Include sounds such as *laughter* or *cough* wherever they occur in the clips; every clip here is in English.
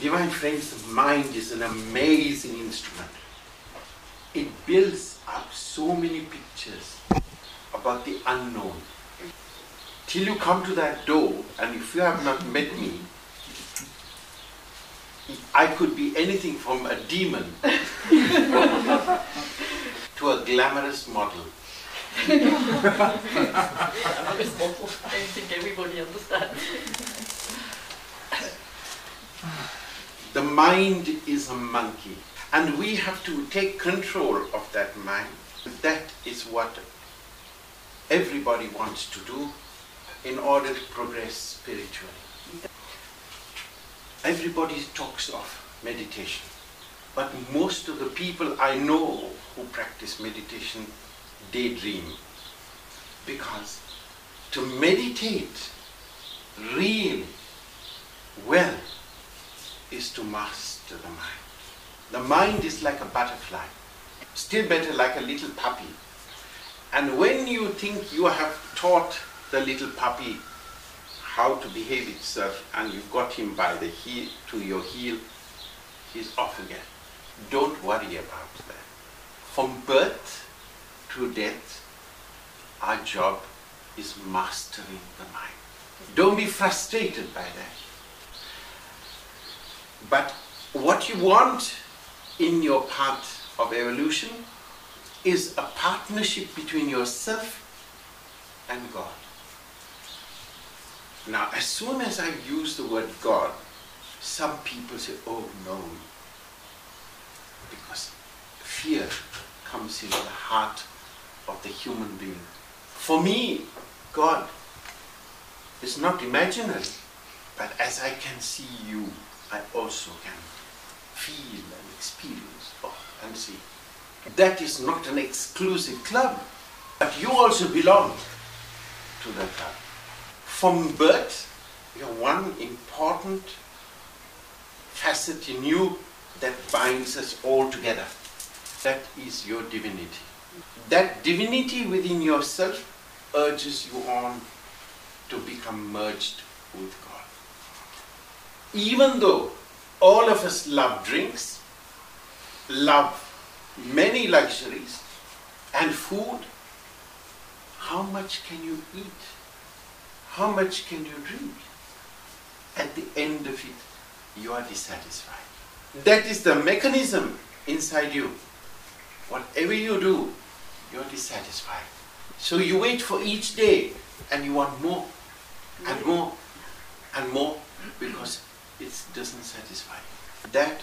Divine friends, the mind is an amazing instrument. It builds up so many pictures about the unknown. Till you come to that door, and if you have not met me, I could be anything from a demon *laughs* to a glamorous model. *laughs* I think everybody understands. The mind is a monkey, and we have to take control of that mind. That is what everybody wants to do in order to progress spiritually. Everybody talks of meditation, but most of the people I know who practice meditation daydream because to meditate really well is to master the mind. The mind is like a butterfly, still better like a little puppy. And when you think you have taught the little puppy how to behave itself and you've got him by the heel to your heel, he's off again. Don't worry about that. From birth to death, our job is mastering the mind. Don't be frustrated by that. But what you want in your path of evolution is a partnership between yourself and God. Now, as soon as I use the word God, some people say, oh no, because fear comes into the heart of the human being. For me, God is not imaginary, but as I can see you, I also can feel and experience oh, and see. That is not an exclusive club, but you also belong to that club. From birth, you have one important facet in you that binds us all together. That is your divinity. That divinity within yourself urges you on to become merged with God. Even though all of us love drinks, love many luxuries, and food, how much can you eat? How much can you drink? At the end of it, you are dissatisfied. That is the mechanism inside you. Whatever you do, you're dissatisfied. So you wait for each day and you want more and more and more because it doesn't satisfy. That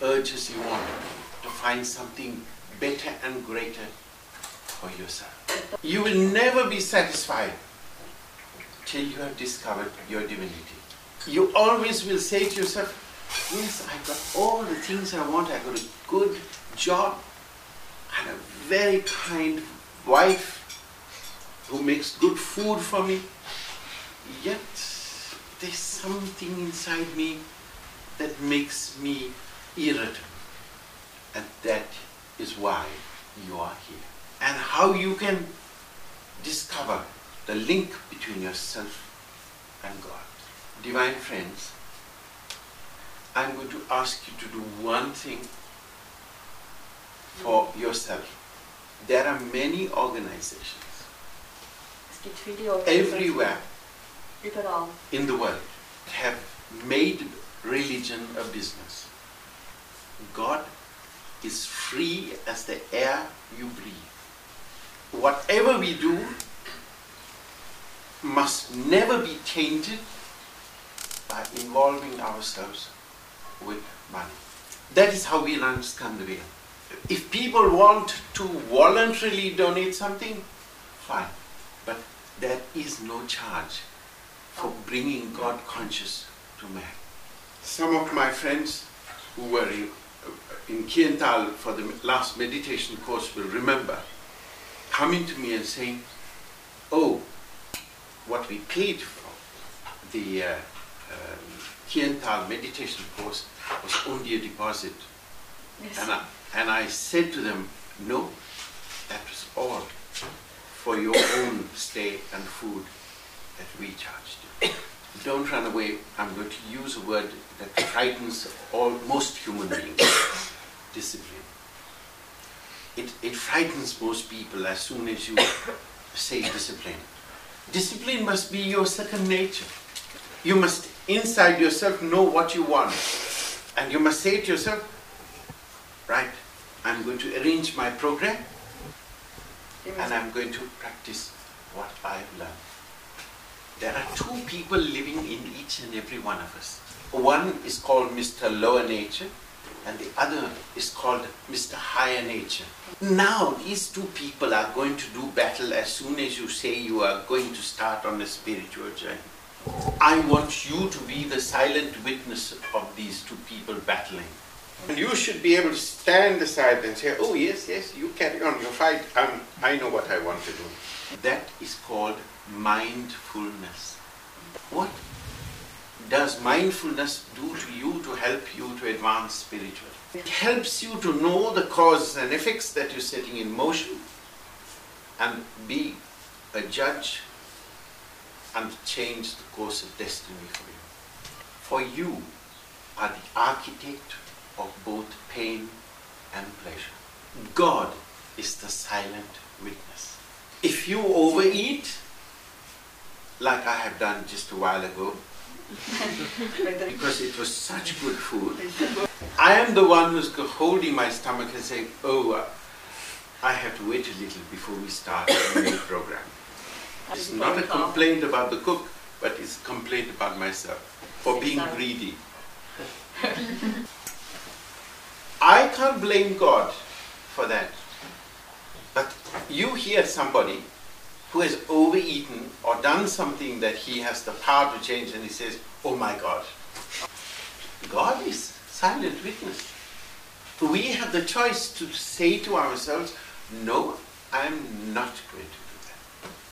urges you on to find something better and greater for yourself. You will never be satisfied till you have discovered your divinity. You always will say to yourself, Yes, I've got all the things I want. I've got a good job and a very kind wife who makes good food for me. Yet there's something inside me that makes me irritable. And that is why you are here. And how you can discover the link between yourself and God. Divine friends, I'm going to ask you to do one thing for yourself. There are many organizations Es in the world have made religion a business. God is free as the air you breathe. Whatever we do must never be tainted by involving ourselves with money. That is how we the wheel. If people want to voluntarily donate something, fine. But there is no charge for bringing God conscious to man. Some of my friends who were in, in Kiental for the last meditation course will remember coming to me and saying, Oh, what we paid for the uh, um, Kiental meditation course was only a deposit. yes. And I, and I said to them, no, that was all for your own stay and food that we charged you. don't run away. I'm going to use a word that frightens all most human beings. *coughs* Discipline. It, it frightens most people as soon as you say discipline. Discipline must be your second nature. You must inside yourself know what you want. And you must say to yourself, right, I'm going to arrange my program and I'm going to practice what I've learned. There are two people living in each and every one of us. One is called Mr. Lower Nature, and the other is called Mr. Higher Nature. Now, these two people are going to do battle as soon as you say you are going to start on a spiritual journey. I want you to be the silent witness of these two people battling. And you should be able to stand aside and say, oh, yes, yes, you carry on your fight. Um, I know what I want to do. That is called mindfulness. What does mindfulness do to you to help you to advance spiritually? It helps you to know the causes and effects that you're setting in motion and be a judge and change the course of destiny for you. For you are the architect of both pain and pleasure. God is the silent witness. If you overeat, like I have done just a while ago, *laughs* because it was such good food, I am the one who's holding my stomach and saying, oh, uh, I have to wait a little before we start the new *coughs* program. It's not a complaint about the cook, but it's a complaint about myself for being greedy. *laughs* I can't blame God for that. But you hear somebody who has overeaten or done something that he has the power to change and he says, Oh my God. God is silent witness. We have the choice to say to ourselves, No, I'm not going to